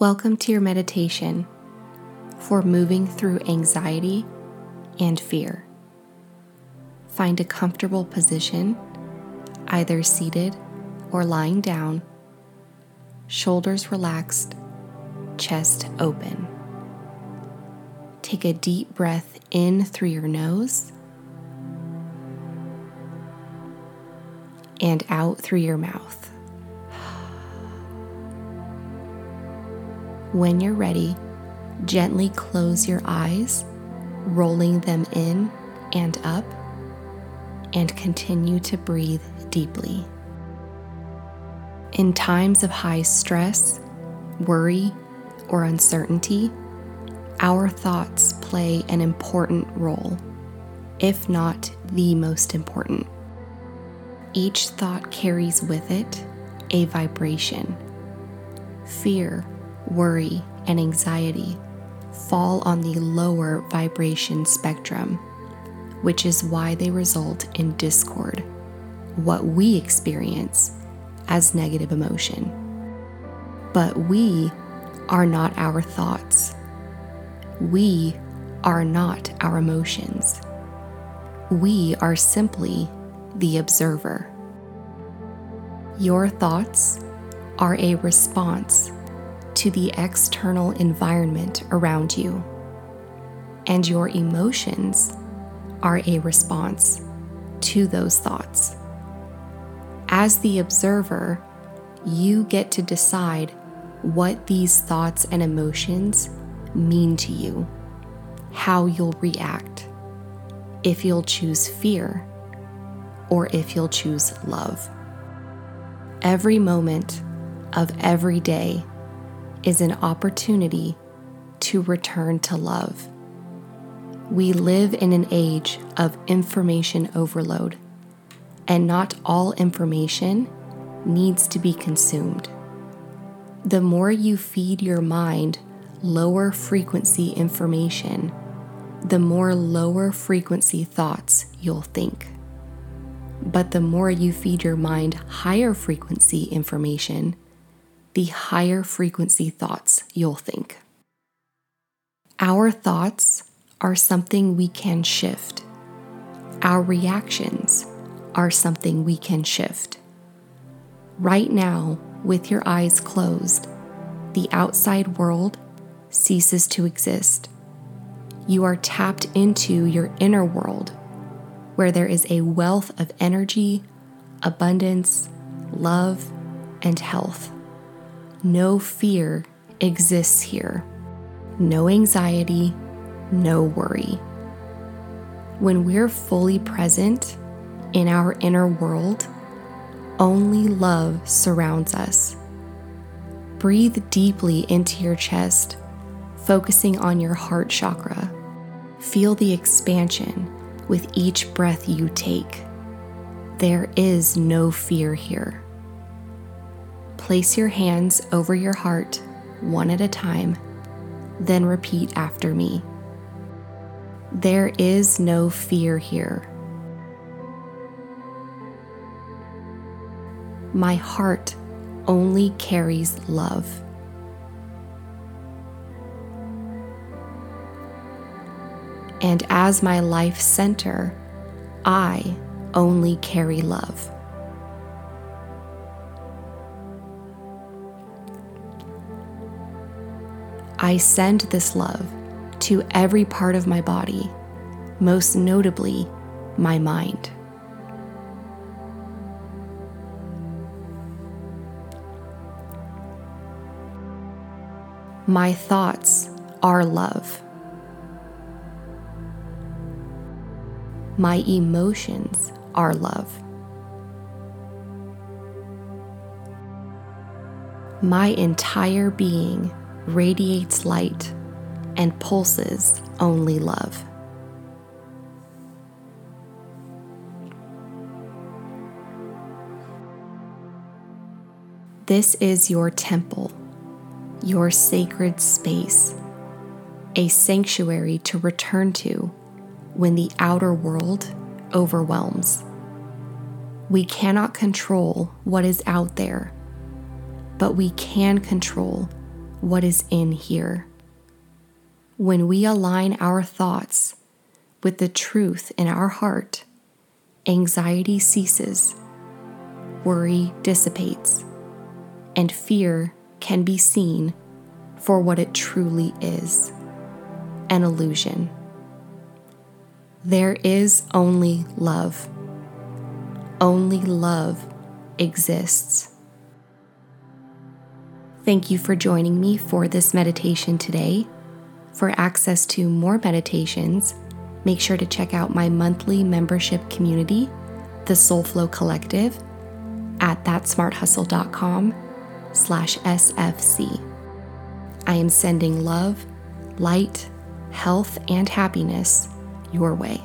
Welcome to your meditation for moving through anxiety and fear. Find a comfortable position, either seated or lying down, shoulders relaxed, chest open. Take a deep breath in through your nose and out through your mouth. When you're ready, gently close your eyes, rolling them in and up, and continue to breathe deeply. In times of high stress, worry, or uncertainty, our thoughts play an important role, if not the most important. Each thought carries with it a vibration. Fear, worry, and anxiety fall on the lower vibration spectrum, which is why they result in discord, what we experience as negative emotion. But we are not our thoughts. We are not our emotions. We are simply the observer. Your thoughts are a response to the external environment around you, and your emotions are a response to those thoughts. As the observer, you get to decide what these thoughts and emotions mean to you, how you'll react, if you'll choose fear, or if you'll choose love. Every moment of every day is an opportunity to return to love. We live in an age of information overload, and not all information needs to be consumed. The more you feed your mind lower frequency information, the more lower frequency thoughts you'll think. But the more you feed your mind higher frequency information, the higher frequency thoughts you'll think. Our thoughts are something we can shift. Our reactions are something we can shift. Right now, with your eyes closed, the outside world ceases to exist. You are tapped into your inner world, where there is a wealth of energy, abundance, love, and health. No fear exists here, no anxiety, no worry. When we're fully present in our inner world, only love surrounds us. Breathe deeply into your chest, focusing on your heart chakra. Feel the expansion with each breath you take. There is no fear here. Place your hands over your heart one at a time, then repeat after me. There is no fear here. My heart only carries love. And as my life center, I only carry love. I send this love to every part of my body, most notably my mind. My thoughts are love. My emotions are love. My entire being radiates light and pulses only love. This is your temple, your sacred space, a sanctuary to return to when the outer world overwhelms. We cannot control what is out there, but we can control what is in here. When we align our thoughts with the truth in our heart, anxiety ceases, worry dissipates, and fear can be seen for what it truly is an illusion. There is only love. Only love exists. Thank you for joining me for this meditation today. For access to more meditations, make sure to check out my monthly membership community, the Soulflow Collective, at thatsmarthustle.com slash SFC. I am sending love, light, health, and happiness your way.